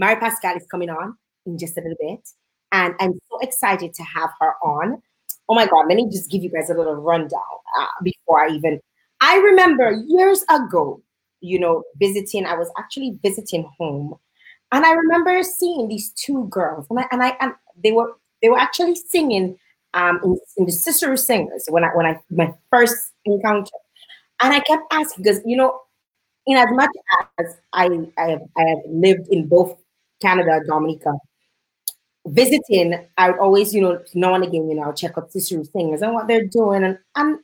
Mary Pascal is coming on in just a little bit, and I'm so excited to have her on. Oh my God, let me just give you guys a little rundown uh, before I even. I remember years ago, you know, visiting, I was actually visiting home, and I remember seeing these two girls, and I, and I, and they were, they were actually singing um, in, in the Siserou Singers when I, when I, my first encounter. And I kept asking, because, you know, in as much as I, I, have, I have lived in both Canada Dominica, visiting, I would always, you know, now and again, you know, I'll check up Siserou Singers and what they're doing. And, and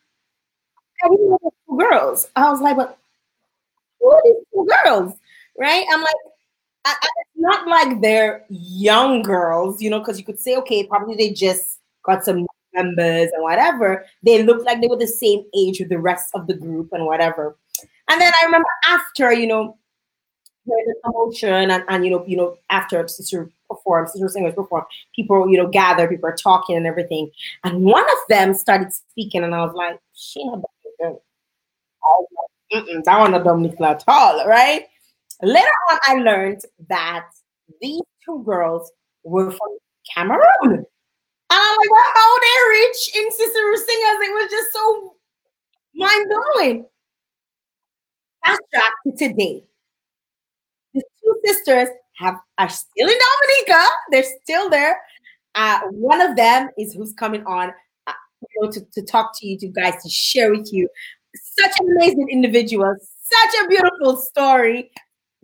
I didn't know two girls. I was like, but who are these two girls? Right? I'm like, I, I, it's not like they're young girls, you know, because you could say, okay, probably they just got some members and whatever. They looked like they were the same age with the rest of the group and whatever. And then I remember after, you know, the commotion and, and you know, you know, after sister perform, Siserou Singers perform, people, you know, gather, people are talking and everything. And one of them started speaking, and I was like, she not that one not Dominic at all, right? Later on, I learned that these two girls were from Cameroon. And I'm like, well, how they rich in Siserou Singers? It was just so mind blowing. Fast track to today. The two sisters have are still in Dominica. They're still there. Uh, one of them is who's coming on uh, you know, to, to talk to you, to guys, to share with you. Such an amazing individual, such a beautiful story.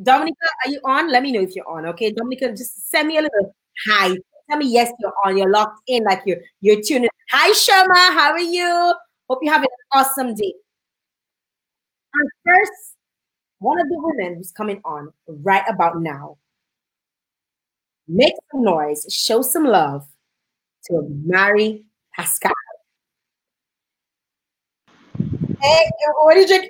Dominica, are you on? Let me know if you're on. Okay, Dominica, just send me a little hi. Tell me yes, you're on. You're locked in, like you're you're tuning. Hi, Sharma. How are you? Hope you're having an awesome day. And first, one of the women who's coming on right about now make some noise, show some love to Mary Pascal. Hey, what did you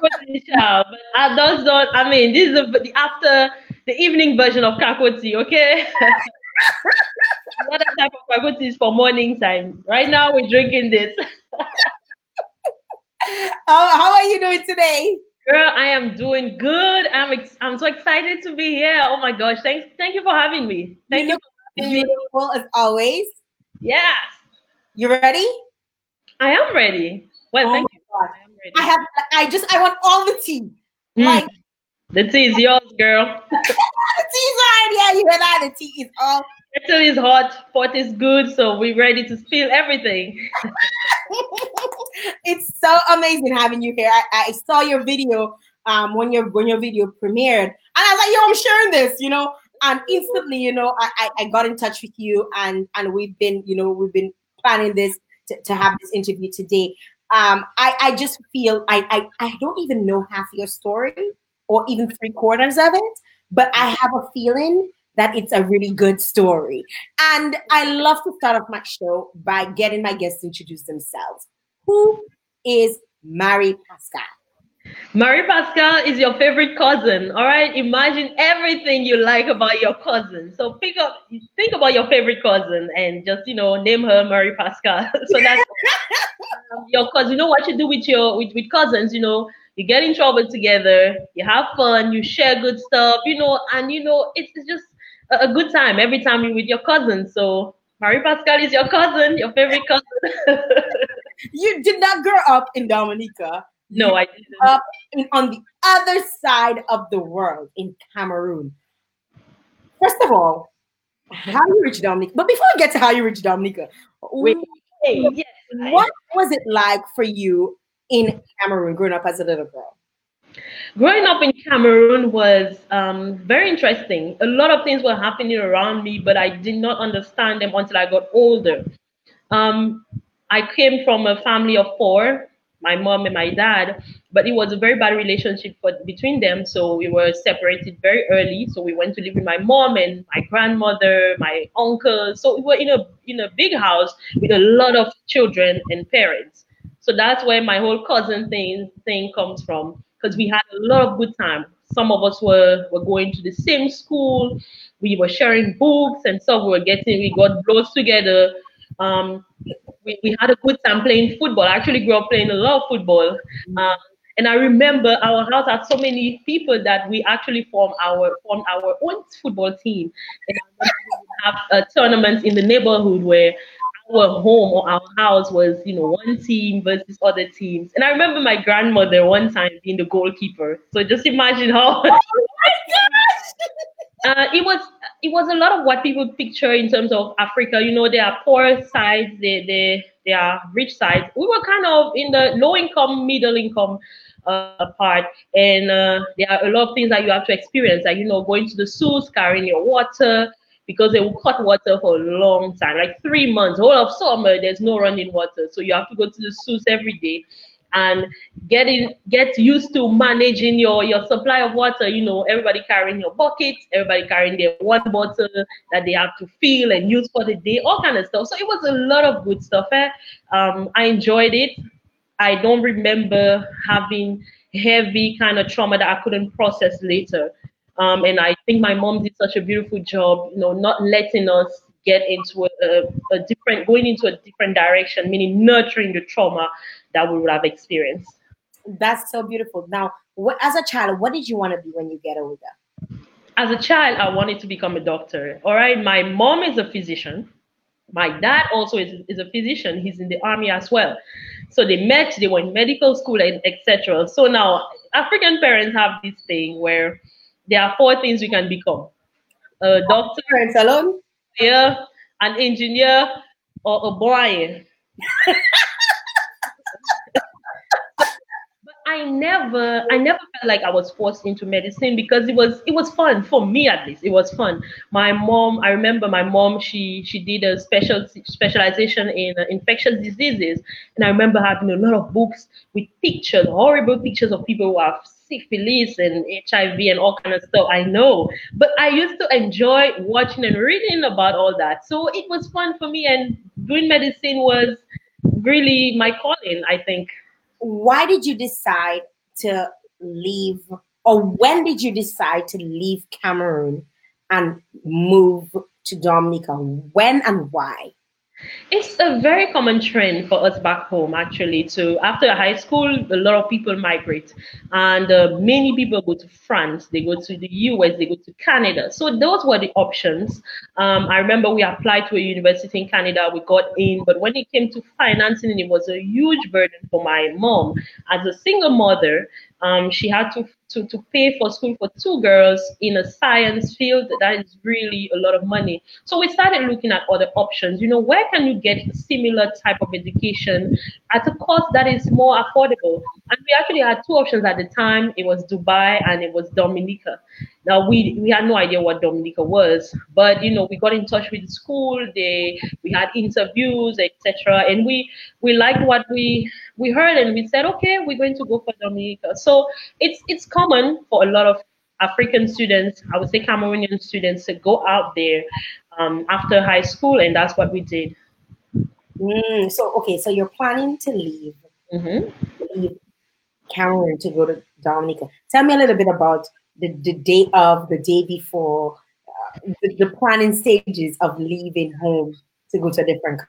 but uh, those don't, know. I mean, this is the after the evening version of kakoti, okay? Another type of kakoti is for morning time. Right now, we're drinking this. how, how are you doing today? Girl, I am doing good. I'm ex- I'm so excited to be here. Oh my gosh, thanks thank you for having me. Thank you. you beautiful as always. Yeah. You ready? I am ready. Well, oh thank you. God. I am ready. I have I just I want all the tea. Mm. Like the tea is yours, girl. the tea is already yeah, you and I. The tea is all Kettle is hot, pot is good, so we're ready to spill everything. it's so amazing having you here. I, I saw your video um, when your when your video premiered, and I was like, "Yo, I'm sharing this," you know. And instantly, you know, I, I, got in touch with you, and and we've been, you know, we've been planning this to, to have this interview today. Um, I I just feel I, I I don't even know half your story or even three quarters of it, but I have a feeling that it's a really good story. And I love to start off my show by getting my guests to introduce themselves. Who is Mary Pascal? Marie Pascal is your favorite cousin. All right. Imagine everything you like about your cousin. So pick up, think about your favorite cousin and just, you know, name her Marie Pascal. so that's your cousin. You know what you do with your with, with cousins, you know, you get in trouble together, you have fun, you share good stuff, you know, and you know, it's, it's just a, a good time every time you're with your cousin. So Marie Pascal is your cousin, your favorite cousin. you did not grow up in Dominica. No, I didn't. Up in, on the other side of the world in Cameroon. First of all, how you reach Dominica? But before we get to how you reach Dominica, wait, yes, what was it like for you in Cameroon growing up as a little girl? Growing up in Cameroon was um, very interesting. A lot of things were happening around me, but I did not understand them until I got older. Um, I came from a family of four, my mom and my dad, but it was a very bad relationship between them. So we were separated very early. So we went to live with my mom and my grandmother, my uncle. So we were in a in a big house with a lot of children and parents. So that's where my whole cousin thing thing comes from because we had a lot of good time. Some of us were, were going to the same school. We were sharing books and stuff. We were getting, we got close together. Um, we, we had a good time playing football. I actually grew up playing a lot of football. Um, And I remember our house had so many people that we actually formed our formed our own football team. And we have a tournament in the neighborhood where our home or our house was, you know, one team versus other teams. And I remember my grandmother one time being the goalkeeper. So just imagine how. Oh uh, it was it was a lot of what people picture in terms of Africa. You know, there are poor sides, they they there are rich sides. We were kind of in the low income, middle income uh, part, and uh, there are a lot of things that you have to experience, like you know, going to the sewers, carrying your water, because they will cut water for a long time, like three months. All of summer, there's no running water, so you have to go to the sewers every day and getting get used to managing your your supply of water. You know, everybody carrying your buckets, everybody carrying their one bottle that they have to fill and use for the day, all kind of stuff. So it was a lot of good stuff. Eh? Um, I enjoyed it. I don't remember having heavy kind of trauma that I couldn't process later. Um, and I think my mom did such a beautiful job, you know, not letting us get into a, a, different, going into a different direction, meaning nurturing the trauma that we would have experienced. That's so beautiful. Now, what, as a child, what did you want to be when you get older? As a child, I wanted to become a doctor. All right. My mom is a physician. My dad also is, is a physician. He's in the army as well. So they met, they went in medical school, and etc. So now African parents have this thing where there are four things you can become: a doctor, parents salon, yeah, an engineer, or a boy. But I never I never felt like I was forced into medicine because it was it was fun for me at least. It was fun. My mom, I remember my mom. She she did a special specialization in uh, infectious diseases, and I remember having a lot of books with pictures, horrible pictures of people who have syphilis and HIV and all kind of stuff. I know, but I used to enjoy watching and reading about all that. So it was fun for me, and doing medicine was really my calling. I think why did you decide to leave or when did you decide to leave Cameroon and move to Dominica? When and why? It's a very common trend for us back home, actually. To after high school, a lot of people migrate, and uh, many people go to France, they go to the US, they go to Canada. So those were the options. Um, I remember we applied to a university in Canada, we got in, but when it came to financing, it was a huge burden for my mom as a single mother. Um, she had to, to, to pay for school for two girls in a science field. That is really a lot of money. So we started looking at other options. You know, where can you get a similar type of education at a cost that is more affordable? And we actually had two options at the time. It was Dubai and it was Dominica. Now we we had no idea what Dominica was, but you know we got in touch with the school. They we had interviews, etc. And we we liked what we we heard, and we said, okay, we're going to go for Dominica. So it's it's common for a lot of African students, I would say Cameroonian students, to go out there um, after high school, and that's what we did. Mm, so okay, so you're planning to leave, mm-hmm. leave Cameroon to go to Dominica. Tell me a little bit about the, the day of, the day before, uh, the, the planning stages of leaving home to go to a different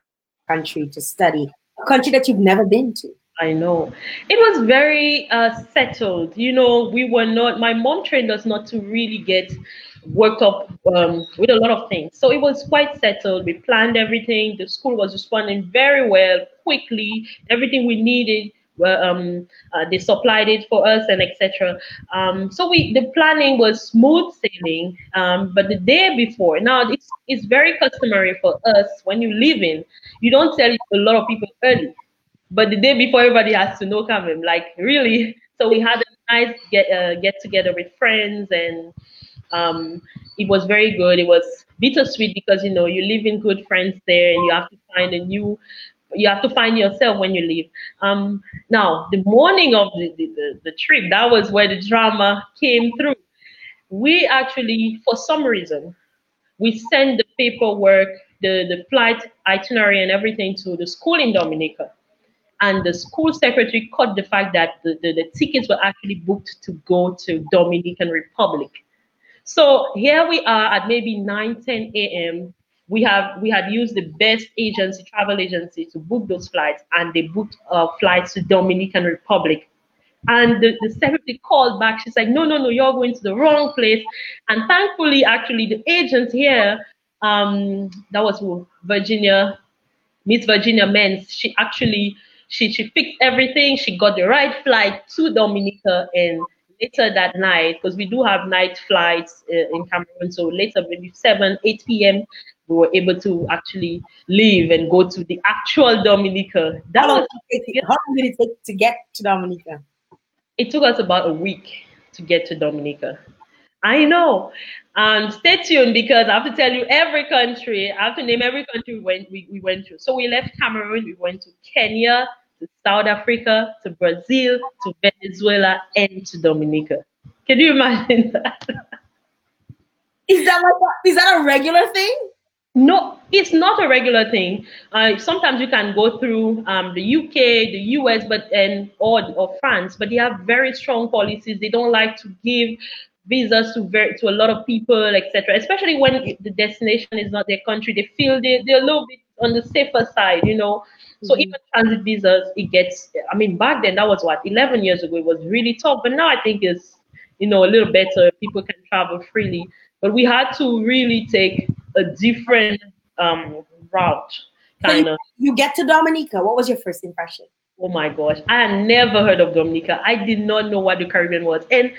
country to study, a country that you've never been to. I know. It was very uh, settled. You know, we were not, my mom trained us not to really get worked up um, with a lot of things. So it was quite settled. We planned everything. The school was responding very well, quickly. Everything we needed well, um, uh, they supplied it for us and etc. Um, so we the planning was smooth sailing. Um, but the day before, now it's it's very customary for us when you live in, you don't tell a lot of people early, but the day before everybody has to know coming. Like really, so we had a nice get uh, get together with friends and. Um, it was very good. It was bittersweet because you know you live in good friends there, and you have to find a new you have to find yourself when you leave. Um, now, the morning of the, the, the, trip, that was where the drama came through. We actually, for some reason, we sent the paperwork, the, the flight itinerary and everything to the school in Dominica. And the school secretary caught the fact that the, the, the tickets were actually booked to go to Dominican Republic. So here we are at maybe 9, 10 a.m we have we had used the best agency travel agency to book those flights and they booked uh, flights to dominican republic And the, the secretary called back. She's like, no, no, no, you're going to the wrong place. And thankfully, actually, the agent here, um, that was Virginia, Miss Virginia Menz, she actually, she, she fixed everything. She got the right flight to Dominica and later that night, because we do have night flights uh, in Cameroon. So later, maybe 7, 8 p.m., we were able to actually leave and go to the actual Dominica. That how, long was, how long did it take to get to Dominica? It took us about a week to get to Dominica. I know. Um, stay tuned because I have to tell you every country, I have to name every country we went, we, we went to. So we left Cameroon, we went to Kenya, to South Africa, to Brazil, to Venezuela, and to Dominica. Can you imagine that? Is that like a, is that a regular thing? No, it's not a regular thing. Uh, sometimes you can go through um, the UK, the US, but and or, or France, but they have very strong policies. They don't like to give visas to very to a lot of people, etc. Especially when the destination is not their country, they feel they they're a little bit on the safer side, you know. So mm-hmm. even transit visas, it gets. I mean, back then that was what 11 years ago. It was really tough, but now I think it's you know a little better. People can travel freely, but we had to really take a different um, route. Kind of. You, you get to Dominica. What was your first impression? Oh my gosh, I had never heard of Dominica. I did not know what the Caribbean was, and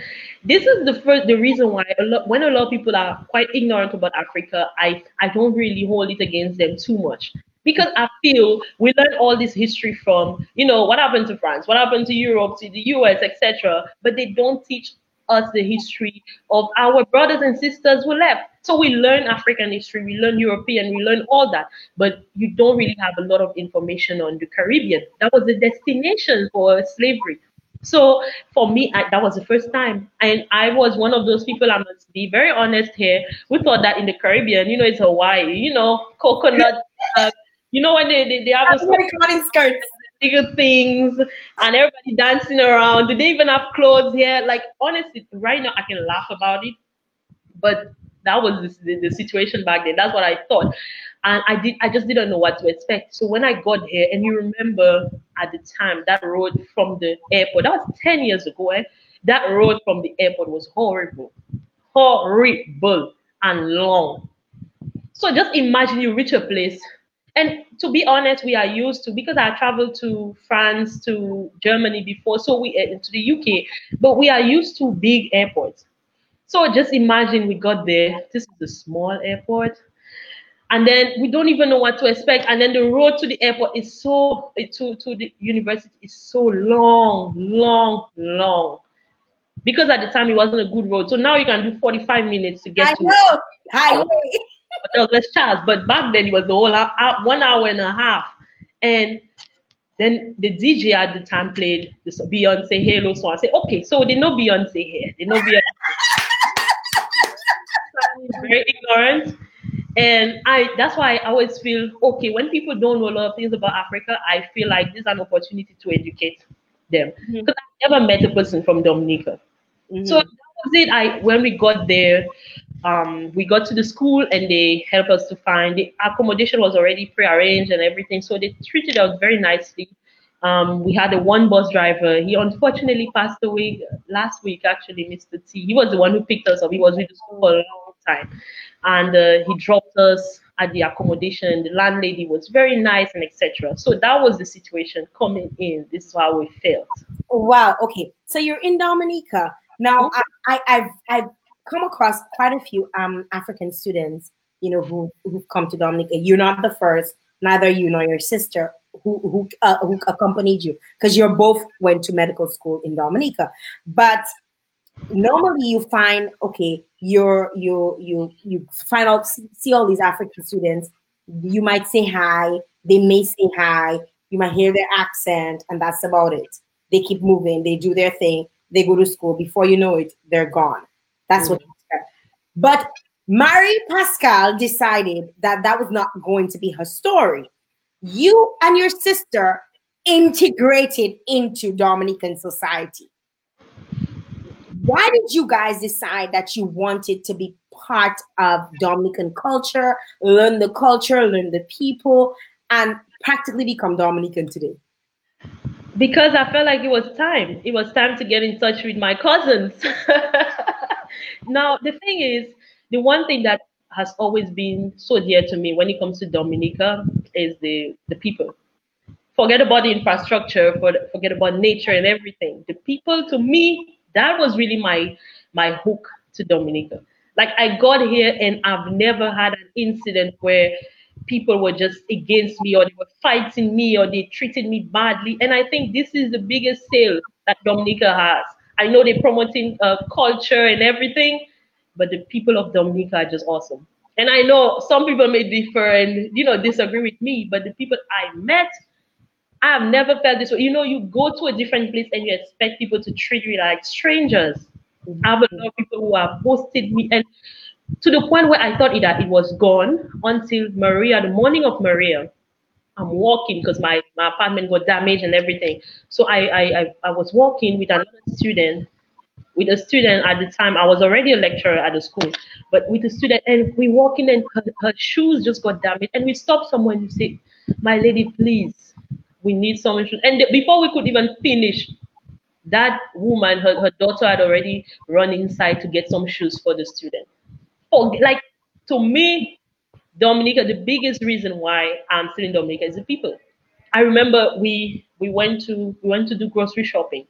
this is the first the reason why a lot, when a lot of people are quite ignorant about Africa, I I don't really hold it against them too much because I feel we learn all this history from you know what happened to France, what happened to Europe, to the US, etc. But they don't teach us the history of our brothers and sisters who left. So we learn African history, we learn European, we learn all that, but you don't really have a lot of information on the Caribbean. That was the destination for slavery. So for me, I, that was the first time, and I was one of those people. I must be very honest here. We thought that in the Caribbean, you know, it's Hawaii, you know, coconut. Uh, you know when they they, they have those skirts bigger things and everybody dancing around. Do they even have clothes here? Like honestly, right now I can laugh about it, but that was the, the, the, situation back then. That's what I thought, and I did. I just didn't know what to expect. So when I got here, and you remember at the time that road from the airport, that was ten years ago. Eh? That road from the airport was horrible, horrible and long. So just imagine you reach a place and to be honest, we are used to because I traveled to France, to Germany before, so we uh, to the UK, but we are used to big airports. So just imagine we got there. This is a small airport, and then we don't even know what to expect. And then the road to the airport is so to to the university is so long, long, long. Because at the time it wasn't a good road, so now you can do 45 minutes to get I to. Know. Highway less Charles. But back then it was the whole hour, one hour and a half. And then the DJ at the time played the Beyonce Halo song. I said, okay, so they know Beyonce here. They know Beyonce. Very ignorant. And I that's why I always feel okay when people don't know a lot of things about Africa, I feel like this is an opportunity to educate them. Because mm-hmm. I never met a person from Dominica. Mm-hmm. So that was it. I when we got there, um, we got to the school and they helped us to find the accommodation was already pre-arranged and everything so they treated us very nicely um, we had a one bus driver he unfortunately passed away last week actually mr t he was the one who picked us up he was with the school for a long time and uh, he dropped us at the accommodation. The landlady was very nice and etc so that was the situation coming in. This is how we felt. Wow. Okay. So you're in dominica. Now mm-hmm. I, I, I've I've come across quite a few um, African students, you know, who who've come to Dominica. You're not the first, neither you nor your sister who who, uh, who accompanied you, because you both went to medical school in Dominica. But normally, you find okay, you're you you you find out see all these African students. You might say hi, they may say hi, you might hear their accent, and that's about it. They keep moving, they do their thing, they go to school. Before you know it, they're gone that's what. Mm. But Marie Pascal decided that that was not going to be her story. You and your sister integrated into Dominican society. Why did you guys decide that you wanted to be part of Dominican culture, learn the culture, learn the people, and practically become Dominican today? Because I felt like it was time. It was time to get in touch with my cousins. now, the thing is, the one thing that has always been so dear to me when it comes to Dominica is the, the people. Forget about the infrastructure, forget about nature and everything. The people, to me, that was really my my hook to Dominica. Like I got here and I've never had an incident where people were just against me or they were fighting me or they treated me badly. And I think this is the biggest sale that Dominica has. I know they're promoting uh, culture and everything, but the people of Dominica are just awesome. And I know some people may differ and you know disagree with me, but the people I met, I have never felt this way. You know, you go to a different place and you expect people to treat you like strangers. Mm-hmm. I have a lot of people who have hosted me, and to the point where I thought that it was gone until Maria, the morning of Maria, I'm walking because my, my apartment got damaged and everything. So I, I, I, I was walking with another student, with a student at the time. I was already a lecturer at the school, but with a student, and we walking and her, her shoes just got damaged. And we stopped somewhere and we say, My lady, please, we need someone shoes. And before we could even finish, that woman, her, her daughter had already run inside to get some shoes for the student oh, like to me, Dominica, the biggest reason why I'm still in Dominica is the people. I remember we we went to we went to do grocery shopping.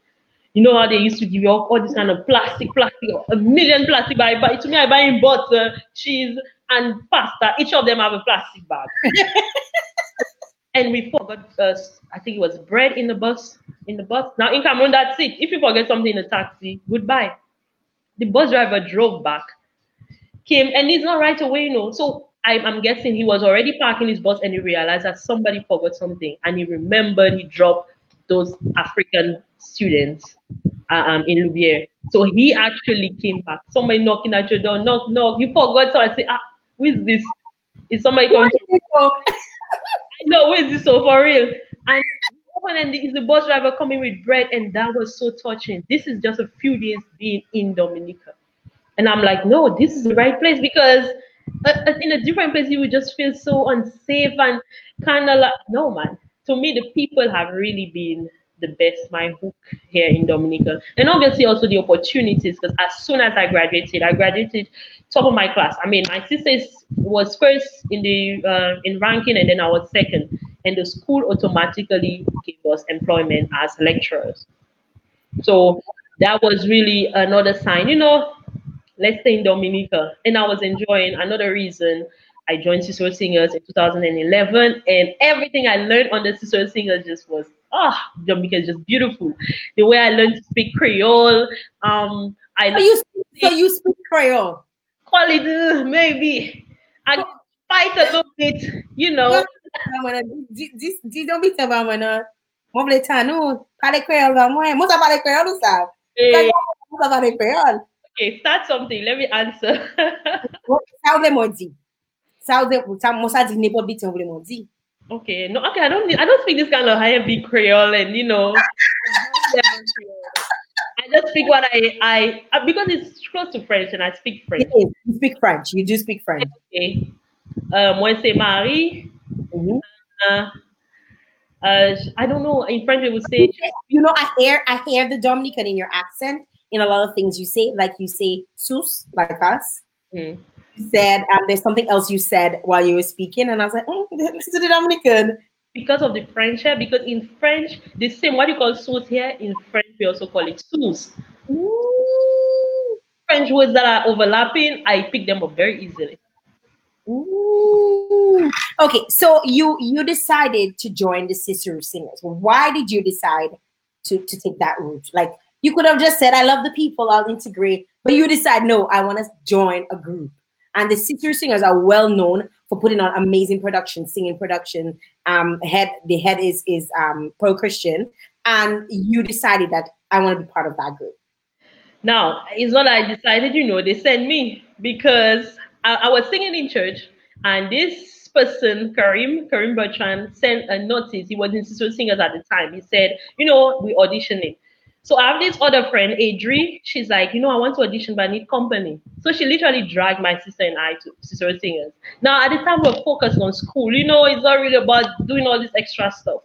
You know how they used to give you all, all this kind of plastic, plastic, a million plastic. I buy to me, I buy in butter, cheese, and pasta. Each of them have a plastic bag. and we forgot uh, I think it was bread in the bus. In the bus. Now in Cameroon, that's it. If you forget something in a taxi, goodbye. The bus driver drove back came and he's not right away, you know. So I, I'm guessing he was already parking his bus and he realized that somebody forgot something and he remembered he dropped those African students uh, um, in Louvière. So he actually came back. Somebody knocking at your door, knock, knock. You forgot. So I say, ah, who is this? Is somebody coming? Who is this? So for real. And and is the bus driver coming with bread, and that was so touching. This is just a few days being in Dominica. And I'm like, no, this is the right place because uh, uh, in a different place you would just feel so unsafe and kind of like, no, man. To me, the people have really been the best, my hook here in Dominica. And obviously also the opportunities because as soon as I graduated, I graduated top of my class. I mean, my sister was first in the uh, in ranking and then I was second. And the school automatically gave us employment as lecturers. So that was really another sign. You know, let's say in Dominica. And I was enjoying another reason I joined Siserou Singers in 2011. And everything I learned on the Siserou Singers just was, ah, oh, Dominica is just beautiful. The way I learned to speak Creole. Um, I so you so you speak Creole? Call it, maybe. I fight a little bit, you know. Don't be tell mana mo boleh tanu parler créole dans moi moi ça parle créole ou ça moi ça créole Okay, start something. Let me answer. Modi. Sao de mosa di nebo bit on modi. Okay, no, okay, I don't I don't speak this kind of high and Creole and you know. Just speak what I, I uh, because it's close to French and I speak French. You speak French. You do speak French. Okay. Um, when say Marie, mm-hmm. uh, uh, I don't know. In French, it would say. You know, I hear I hear the Dominican in your accent, in a lot of things you say, like you say sus, like us. Mm. You said um, there's something else you said while you were speaking, and I was like, oh, listen to the Dominican. Because of the French here, because in French, the same what you call sus here, in French we also call it sus. French words that are overlapping, I pick them up very easily. Ooh. Okay, so you you decided to join the Siserou Singers. Why did you decide to to take that route? Like, you could have just said, I love the people, I'll integrate. But you decide, no, I want to join a group. And the Siserou Singers are well known for putting on amazing production, singing production. Um, head the head is is um, Pearl Christian, and you decided that I want to be part of that group. Now it's not I decided, you know, they sent me because I, I was singing in church, and this person, Karim, Karim Bertrand, sent a notice. He was in Siserou Singers at the time. He said, you know, we auditioning. So I have this other friend, Adri. She's like, you know, I want to audition, but I need company. So she literally dragged my sister and I to Siserou Singers. Now, at the time, we're focused on school. You know, it's not really about doing all this extra stuff.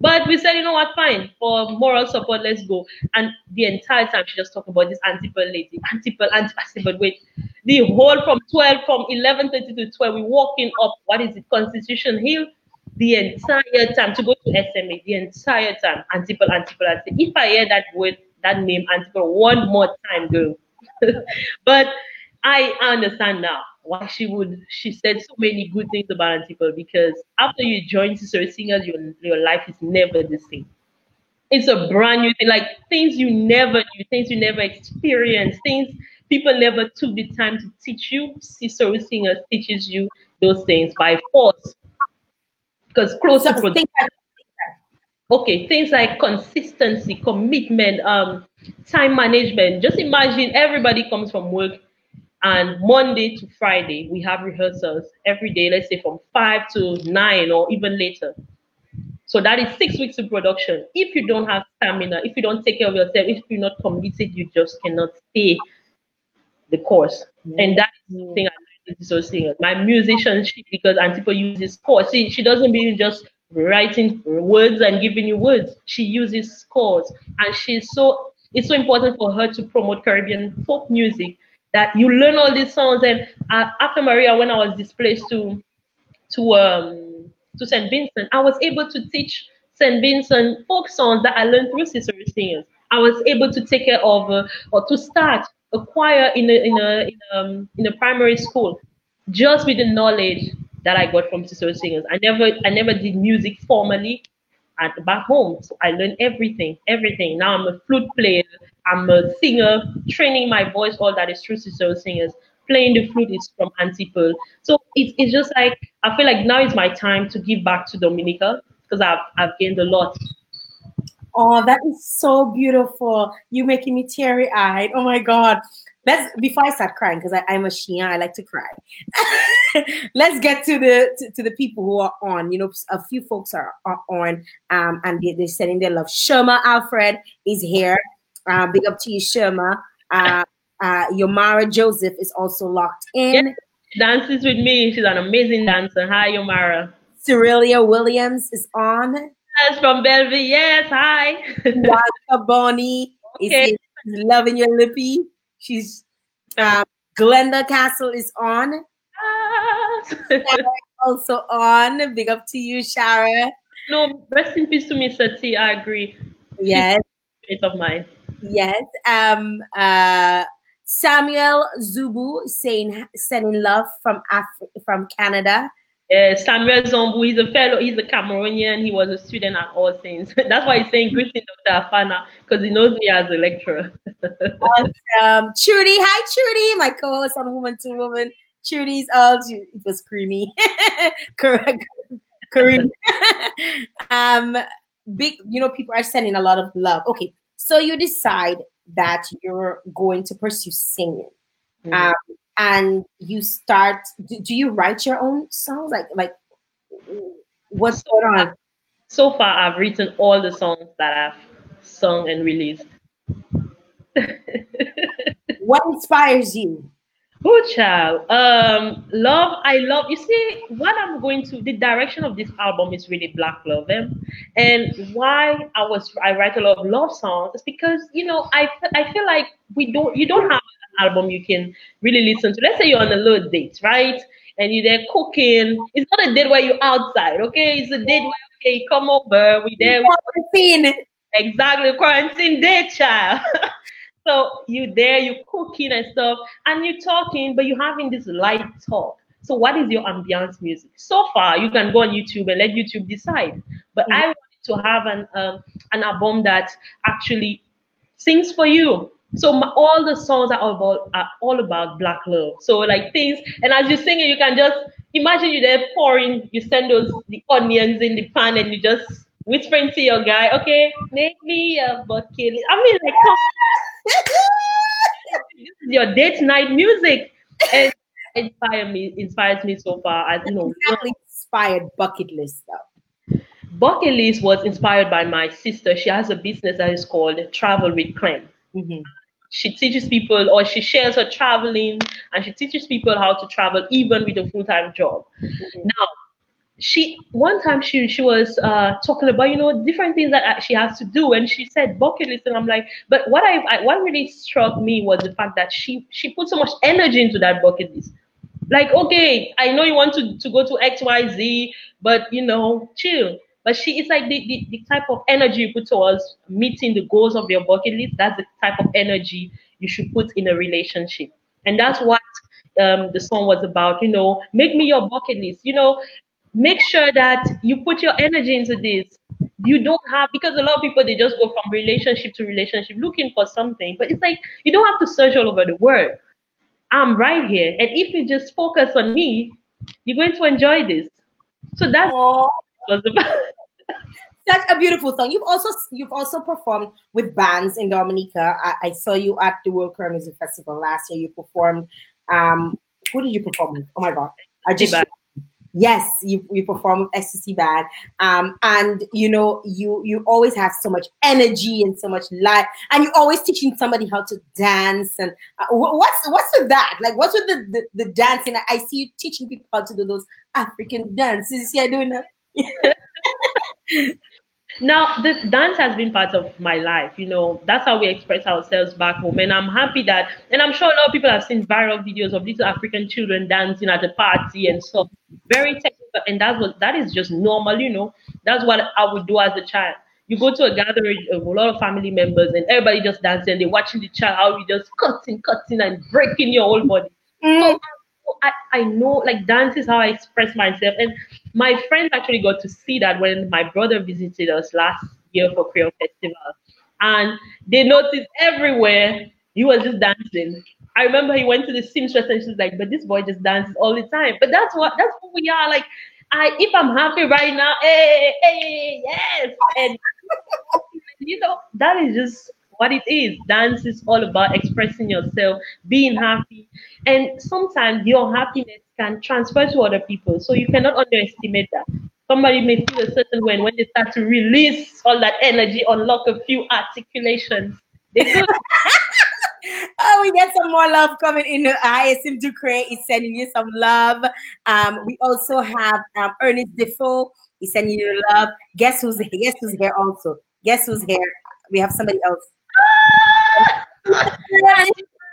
But we said, you know what, fine, for moral support, let's go. And the entire time she just talking about this Auntie Pearl lady, Auntie Pearl, anti But wait, the whole from 12, from 11.30 to 12, we walking up, what is it, Constitution Hill, the entire time to go to SMA, the entire time, Auntie Pearl, anti-pearl, anti If I hear that word, that name, Auntie Pearl, one more time, girl. but I understand now why she would she said so many good things about Auntie Pearl because after you join Siserou Singers, your your life is never the same. It's a brand new thing, like things you never knew, things you never experienced, things people never took the time to teach you. Siserou Singers teaches you those things by force. Because close to things okay, things like consistency, commitment, um, time management. Just imagine everybody comes from work and Monday to Friday, we have rehearsals every day, let's say from five to nine or even later. So that is six weeks of production. If you don't have stamina, if you don't take care of yourself, if you're not committed, you just cannot stay the course. Mm-hmm. And that's the thing I singers. My musicianship, because Antipa uses chords. See, she doesn't mean just writing words and giving you words. She uses scores, And she's so it's so important for her to promote Caribbean folk music that you learn all these songs. And uh, after Maria, when I was displaced to to um to St. Vincent, I was able to teach St. Vincent folk songs that I learned through Siserou Singers. I was able to take care of uh, or to start a choir in a in a in a, um, in a primary school just with the knowledge that I got from Siserou Singers. I never I never did music formally at back home. So I learned everything, everything. Now I'm a flute player, I'm a singer, training my voice, all that is through Siserou Singers. Playing the flute is from Pearl. So it's, it's just like, I feel like now is my time to give back to Dominica because I've, I've gained a lot. Oh, that is so beautiful. You making me teary eyed. Oh my God. Let's before I start crying, because I'm a Shia, I like to cry. Let's get to the to, to, the people who are on. You know, a few folks are, are on um, and they, they're sending their love. Sherma Alfred is here. Uh, big up to you, Sherma. Uh, uh, Yomara Joseph is also locked in. Yes, dances with me. She's an amazing dancer. Hi, Yomara. Cyrilia Williams is on. Yes, from Belleville. Yes, hi. Waka Bonnie okay. is loving your lippy. She's um, Glenda Castle is on. also on. Big up to you, Shara. No, rest in peace to me, Sati. I agree. Yes. She's of mine. Yes. Um. Uh. Samuel Zubu saying sending love from Af- from Canada. Uh, Samuel Zombu, he's a fellow, he's a Cameroonian. He was a student at All Saints. That's why he's saying greeting Dr. Afana, because he knows me as a lecturer. um, Trudy, hi Trudy, my co-host on Woman to Woman. Trudy's oh, it was creamy. Correct. Um, big, you know, people are sending a lot of love. Okay, so you decide that you're going to pursue singing. Mm-hmm. Um, and you start do, do, you write your own songs like like what's going on so far i've written all the songs that i've sung and released what inspires you Oh, child. Um, love, I love. You see, what I'm going to, the direction of this album is really black love, eh? and why I was I write a lot of love songs is because you know I I feel like we don't you don't have album you can really listen to. Let's say you're on a little date, right? And you're there cooking. It's not a date where you're outside, okay? It's a date where okay, come over, we there. Quarantine. Exactly, quarantine date, child. so you there, you cooking and stuff, and you're talking, but you're having this light talk. So what is your ambiance music? So far, you can go on YouTube and let YouTube decide. But mm-hmm. I wanted to have an um, an album that actually sings for you so my, all the songs are all about are all about black love. So like things, and as you're singing, you can just imagine you there pouring. You send those the onions in the pan, and you just whispering to your guy, "Okay, make me a bucket." I mean, like, this is your date night music, and inspire me inspires me so far. I you know exactly inspired bucket list though. Bucket list was inspired by my sister. She has a business that is called Travel with Clem. Mm-hmm she teaches people or she shares her traveling and she teaches people how to travel even with a full-time job. Mm-hmm. Now, she one time she she was uh, talking about you know different things that she has to do, and she said bucket list, and I'm like, but what I, I what really struck me was the fact that she she put so much energy into that bucket list. Like, okay, I know you want to, to go to X, Y, Z, but you know, chill. But she it's like the, the, the type of energy you put towards meeting the goals of your bucket list, that's the type of energy you should put in a relationship. And that's what um, the song was about, you know, make me your bucket list. You know, make sure that you put your energy into this. You don't have because a lot of people they just go from relationship to relationship looking for something, but it's like you don't have to search all over the world. I'm right here, and if you just focus on me, you're going to enjoy this. So that's Aww. Was about. Such a beautiful song. You've also you've also performed with bands in Dominica. I, I saw you at the World Creole Music Festival last year. You performed. Um, who did you perform with? Oh my God! I just yes you, you perform with ecstasy band um, and you know you you always have so much energy and so much life and you're always teaching somebody how to dance and uh, what's what's with that like what's with the, the, the dancing i see you teaching people how to do those african dances yeah doing that Now, this dance has been part of my life. You know, that's how we express ourselves back home. And I'm happy that, and I'm sure a lot of people have seen viral videos of little African children dancing at a party and stuff. Very technical. And that's what, that is just normal, you know. That's what I would do as a child. You go to a gathering of a lot of family members and everybody just dancing and they're watching the child, how you just cutting, cutting, and breaking your whole body. Mm. So I, I know like dance is how I express myself. And my friends actually got to see that when my brother visited us last year for Creole Festival. And they noticed everywhere he was just dancing. I remember he went to the seamstress and she's like, but this boy just dances all the time. But that's what that's who we are. Like I if I'm happy right now, hey, hey, yes. And you know, that is just what it is. Dance is all about expressing yourself, being happy. And sometimes your happiness can transfer to other people. So you cannot underestimate that. Somebody may feel a certain way when they start to release all that energy, unlock a few articulations. Oh, we get some more love coming in. ISM Ducre is sending you some love. Um, we also have um, Ernest Defoe. He's sending you love. Guess who's? Guess who's here also? Guess who's here? We have somebody else.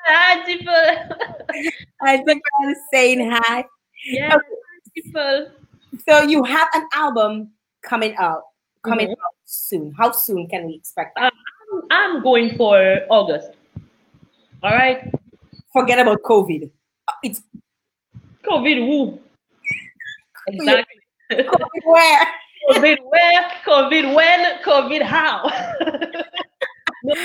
Hi, people. I think I'm saying hi. Yeah, okay. people. So you have an album coming out, coming mm-hmm. out soon. How soon can we expect that? Um, I'm going for August. All right. Forget about COVID. Uh, it's COVID who? Exactly. COVID where? COVID where? COVID when? COVID how? no,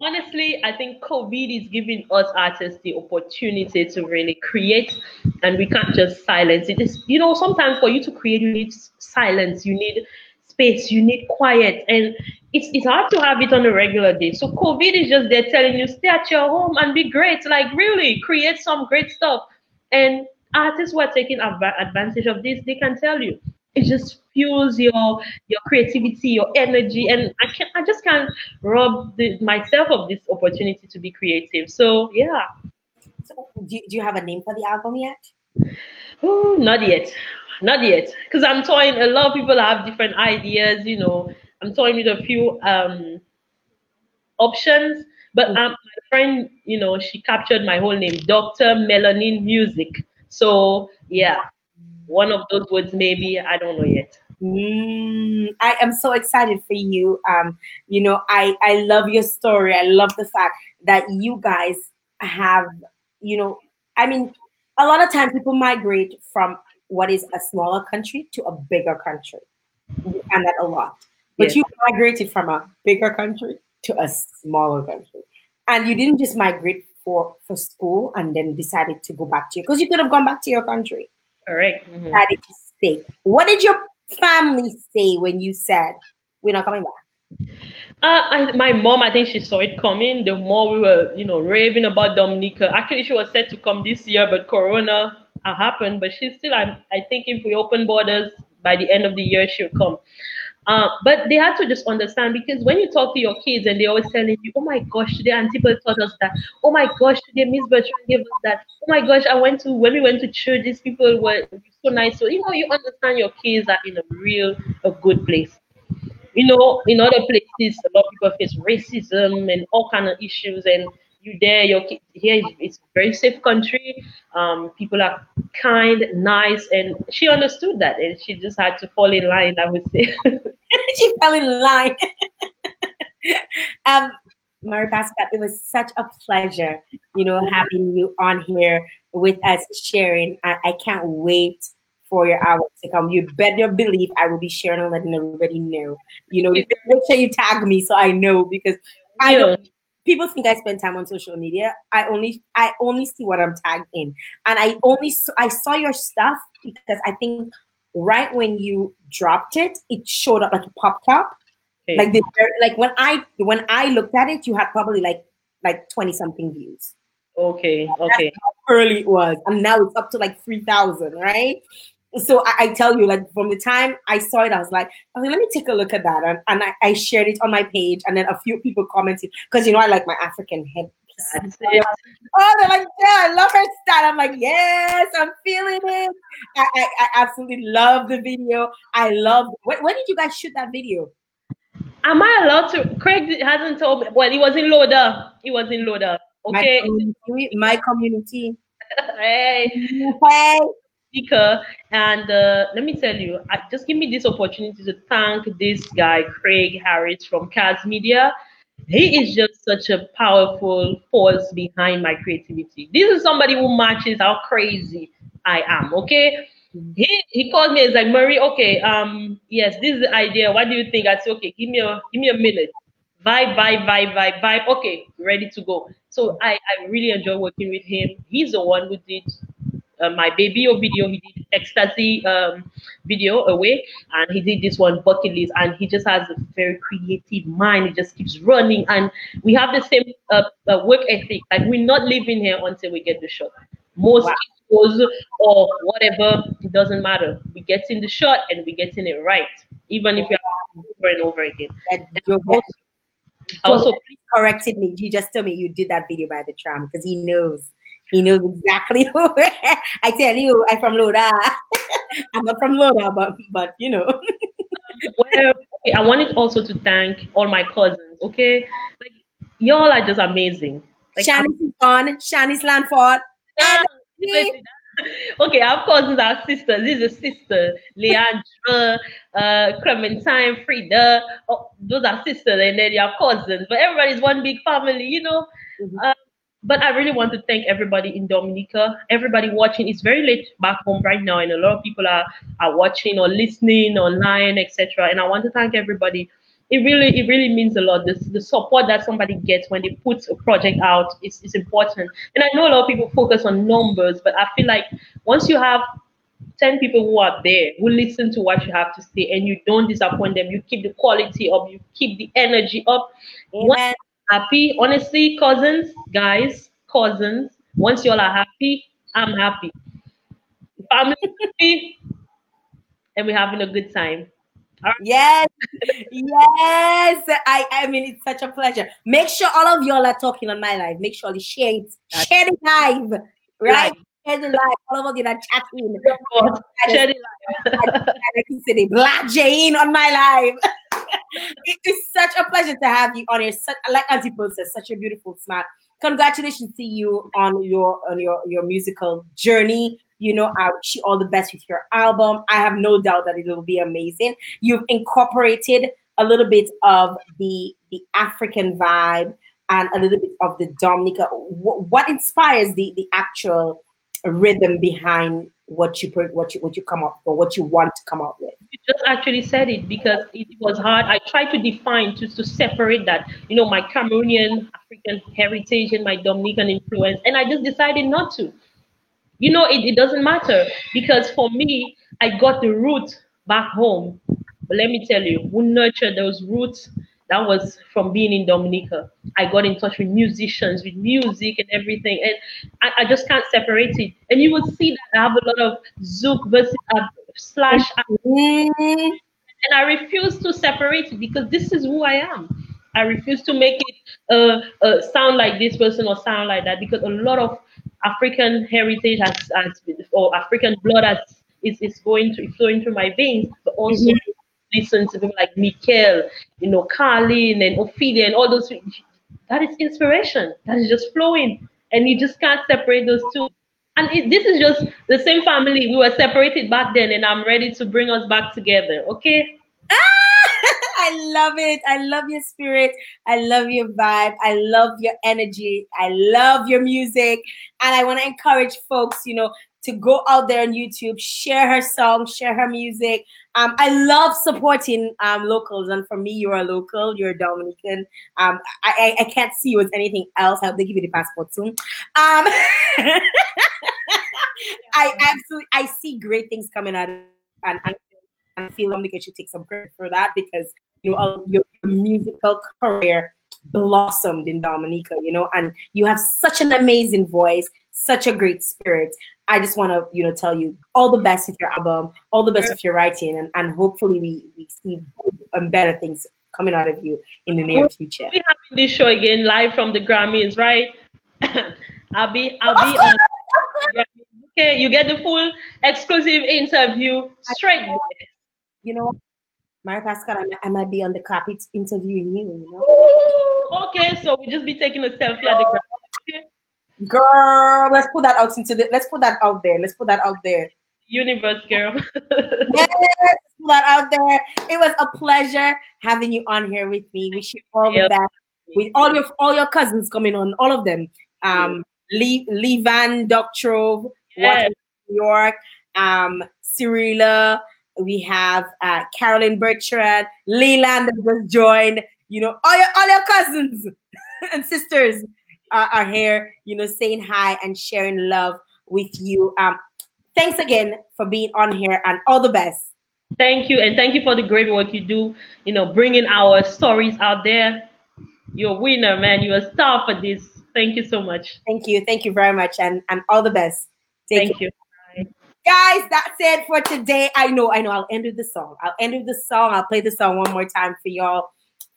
honestly, I think COVID is giving us artists the opportunity to really create, and we can't just silence it. It's, you know, sometimes for you to create, you need silence, you need space, you need quiet, and it's, it's hard to have it on a regular day. So COVID is just there telling you stay at your home and be great, like really create some great stuff. And artists who are taking advantage of this, they can tell you it just fuels your your creativity, your energy, and I can I just can't rob the, myself of this opportunity to be creative. So yeah. So do, do you have a name for the album yet? Oh, not yet, not yet, because I'm toying. A lot of people have different ideas. You know, I'm toying with a few um options. But um, my friend, you know, she captured my whole name, Dr. Melanin Music. So yeah, one of those words maybe i don't know yet. Mm, i am so excited for you. Um you know i i love your story. I love the fact that you guys have you know i mean a lot of times people migrate from what is a smaller country to a bigger country. And that a lot. But yes. you migrated from a bigger country to a smaller country. And you didn't just migrate for for school and then decided to go back to you because you could have gone back to your country Correct. Mm-hmm. Decided to stay. What did your family say when you said we're not coming back? Uh, I, my mom, I think she saw it coming. The more we were, you know, raving about Dominica. Actually, she was set to come this year, but Corona happened. But she's still, I, I think, if we open borders by the end of the year, she'll come. Uh, but they had to just understand because when you talk to your kids and they're always telling you, oh my gosh, today Auntie taught us that. Oh my gosh, today Miss Bertrand gave us that. Oh my gosh, I went to, when we went to church, these people were so nice. So, you know, you understand your kids are in a real, a good place. You know, in other places, a lot of people face racism and all kind of issues. And you there, your here it's very safe country. Um, people are kind, nice, and she understood that, and she just had to fall in line. I would say she fell in line. um, Marie Pascal, it was such a pleasure, you know, having you on here with us sharing. I, I can't wait for your hour to come. You better believe I will be sharing and letting everybody know. You know, make sure you tag me so I know because I don't people think I spend time on social media. I only I only see what I'm tagged in, and I only I saw your stuff because I think right when you dropped it, it showed up like a pop up. Okay. Like the like when I when I looked at it, you had probably like like twenty something views. Okay, okay. early it was, and now it's up to like three thousand, right? So I, I, tell you, like from the time I saw it, I was like, okay, let me take a look at that. And, and I, I, shared it on my page, and then a few people commented because you know I like my African head. Oh, they're like, yeah, I love her style. I'm like, yes, I'm feeling it. I, I, I absolutely love the video. I love. When, when, did you guys shoot that video? Am I allowed to? Craig hasn't told me. Well, he was in Loda. He was in Loda. Okay. My community. My community. hey. Hey speaker. And uh, let me tell you, I, just give me this opportunity to thank this guy, Craig Harris from Kaz Media. He is just such a powerful force behind my creativity. This is somebody who matches how crazy I am. Okay. He, he called me. He's like, Marie, okay, um, yes, this is the idea. What do you think? I said, okay, give me a give me a minute. Vibe, vibe, vibe, vibe, vibe. Okay, ready to go. So I, I really enjoy working with him. He's the one who did uh, my baby or video. He did ecstasy um, video away, and he did this one bucket list. And he just has a very creative mind. He just keeps running, and we have the same uh, uh, work ethic. Like we're not leaving here until we get the shot. Most wow. or whatever, it doesn't matter. We get in the shot and we get in it right, even if you are over and over again. and also, also corrected me. You just told me you did that video by the tram because he knows he knows exactly who I tell you, I'm from Loda. I'm not from Loda, but but you know. well, I wanted also to thank all my cousins. Okay, like y'all are just amazing. Like, Shanice Gone, Shanice Lanford. okay, our cousins are sisters. This is a sister, Leandra, uh, Clementine, Frida. Oh, those are sisters, and then your cousins. But everybody's one big family, you know. Mm-hmm. Uh, but I really want to thank everybody in Dominica, everybody watching. It's very late back home right now, and a lot of people are, are watching or listening online, etc. And I want to thank everybody. It really, it really means a lot. This, the support that somebody gets when they put a project out is, is important. And I know a lot of people focus on numbers, but I feel like once you have 10 people who are there, who listen to what you have to say, and you don't disappoint them, you keep the quality up, you keep the energy up. Amen happy. Honestly, cousins, guys, cousins, once y'all are happy, I'm happy. Family happy, and we're having a good time. Right. Yes, yes. I, I mean, it's such a pleasure. Make sure all of y'all are talking on my live. Make sure you share it. Share the live, right? Share the live. All of you that chatting. Share the live. I can say Black Jane on my live. it is such a pleasure to have you on here. Such, like Auntie Pearl says, such a beautiful smile. Congratulations to you on your on your your musical journey. You know, I wish you all the best with your album. I have no doubt that it will be amazing. You've incorporated a little bit of the the African vibe and a little bit of the Dominica. What, what inspires the the actual rhythm behind what you what you what you come up or what you want to come up with. You just actually said it because it was hard. I tried to define to, to separate that you know my cameroonian african heritage and my dominican influence and i just decided not to. You know it, it doesn't matter because for me i got the root back home. But let me tell you who nurtured those roots that was from being in Dominica. I got in touch with musicians, with music and everything, and I, I just can't separate it. And you will see that I have a lot of Zouk versus uh, slash mm-hmm. and I refuse to separate it because this is who I am. I refuse to make it uh, uh, sound like this person or sound like that because a lot of African heritage has, has or African blood has is, is going to flowing through my veins, but also mm-hmm. Listen to people like Mikel, you know, Carlin and Ophelia and all those. That is inspiration. That is just flowing, and you just can't separate those two. And it, this is just the same family. We were separated back then, and I'm ready to bring us back together. Okay. I love it. I love your spirit. I love your vibe. I love your energy. I love your music. And I want to encourage folks, you know, to go out there on YouTube, share her song, share her music. Um, I love supporting um, locals, and for me, you're a local, you're a Dominican. Um, I, I, I can't see you as anything else. I hope they give you the passport soon. Um, I absolutely I see great things coming out, and, and I feel Dominica should take some credit for that because you know your musical career blossomed in Dominica, you know, and you have such an amazing voice, such a great spirit. I just want to, you know, tell you all the best with your album, all the best with your writing, and, and hopefully we, we see um, better things coming out of you in the near future. We have this show again live from the Grammys, right? I'll be I'll be on Okay, you get the full exclusive interview straight. You know, Mary Pascal, I might be on the carpet interviewing you, you know. Okay, so we'll just be taking a selfie at the Grammys. Girl, let's put that out into the let's put that out there. Let's put that out there. Universe girl. yes, put that out there. It was a pleasure having you on here with me. Wish you all yep. the best. With all your all your cousins coming on, all of them. Um Lee Lee Van Doctrove, yes. New York, um, Cyrilla, we have uh, Carolyn Bertrand, Leland that just joined, you know, all your all your cousins and sisters uh, are here, you know, saying hi and sharing love with you. Um, thanks again for being on here and all the best. Thank you. And thank you for the great work you do, you know, bringing our stories out there. You're a winner, man. You're a star for this. Thank you so much. Thank you. Thank you very much. And, and all the best. Take thank care. you. Guys, that's it for today. I know, I know. I'll end with the song. I'll end with the song. I'll play the song one more time for y'all.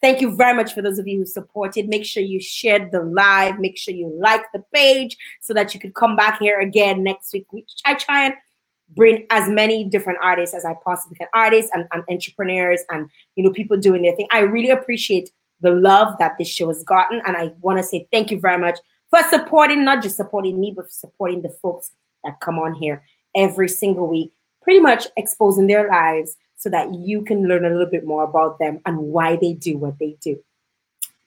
Thank you very much for those of you who supported. Make sure you shared the live. Make sure you like the page so that you could come back here again next week. I try and bring as many different artists as I possibly can, artists and, and entrepreneurs and you know people doing their thing. I really appreciate the love that this show has gotten, and I want to say thank you very much for supporting, not just supporting me, but supporting the folks that come on here every single week, pretty much exposing their lives so that you can learn a little bit more about them and why they do what they do.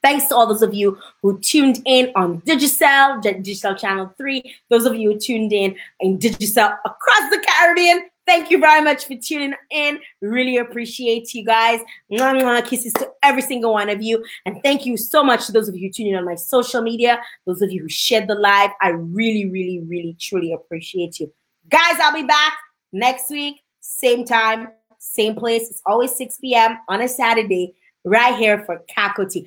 Thanks to all those of you who tuned in on Digicel, Digicel Channel 3, those of you who tuned in in Digicel across the Caribbean. Thank you very much for tuning in. Really appreciate you guys. Mwah, mwah, kisses to every single one of you. And thank you so much to those of you who tuning in on my social media, those of you who shared the live. I really, really, really, truly appreciate you. Guys, I'll be back next week, same time, same place. It's always 6 p.m. on a Saturday, right here for Kakoti.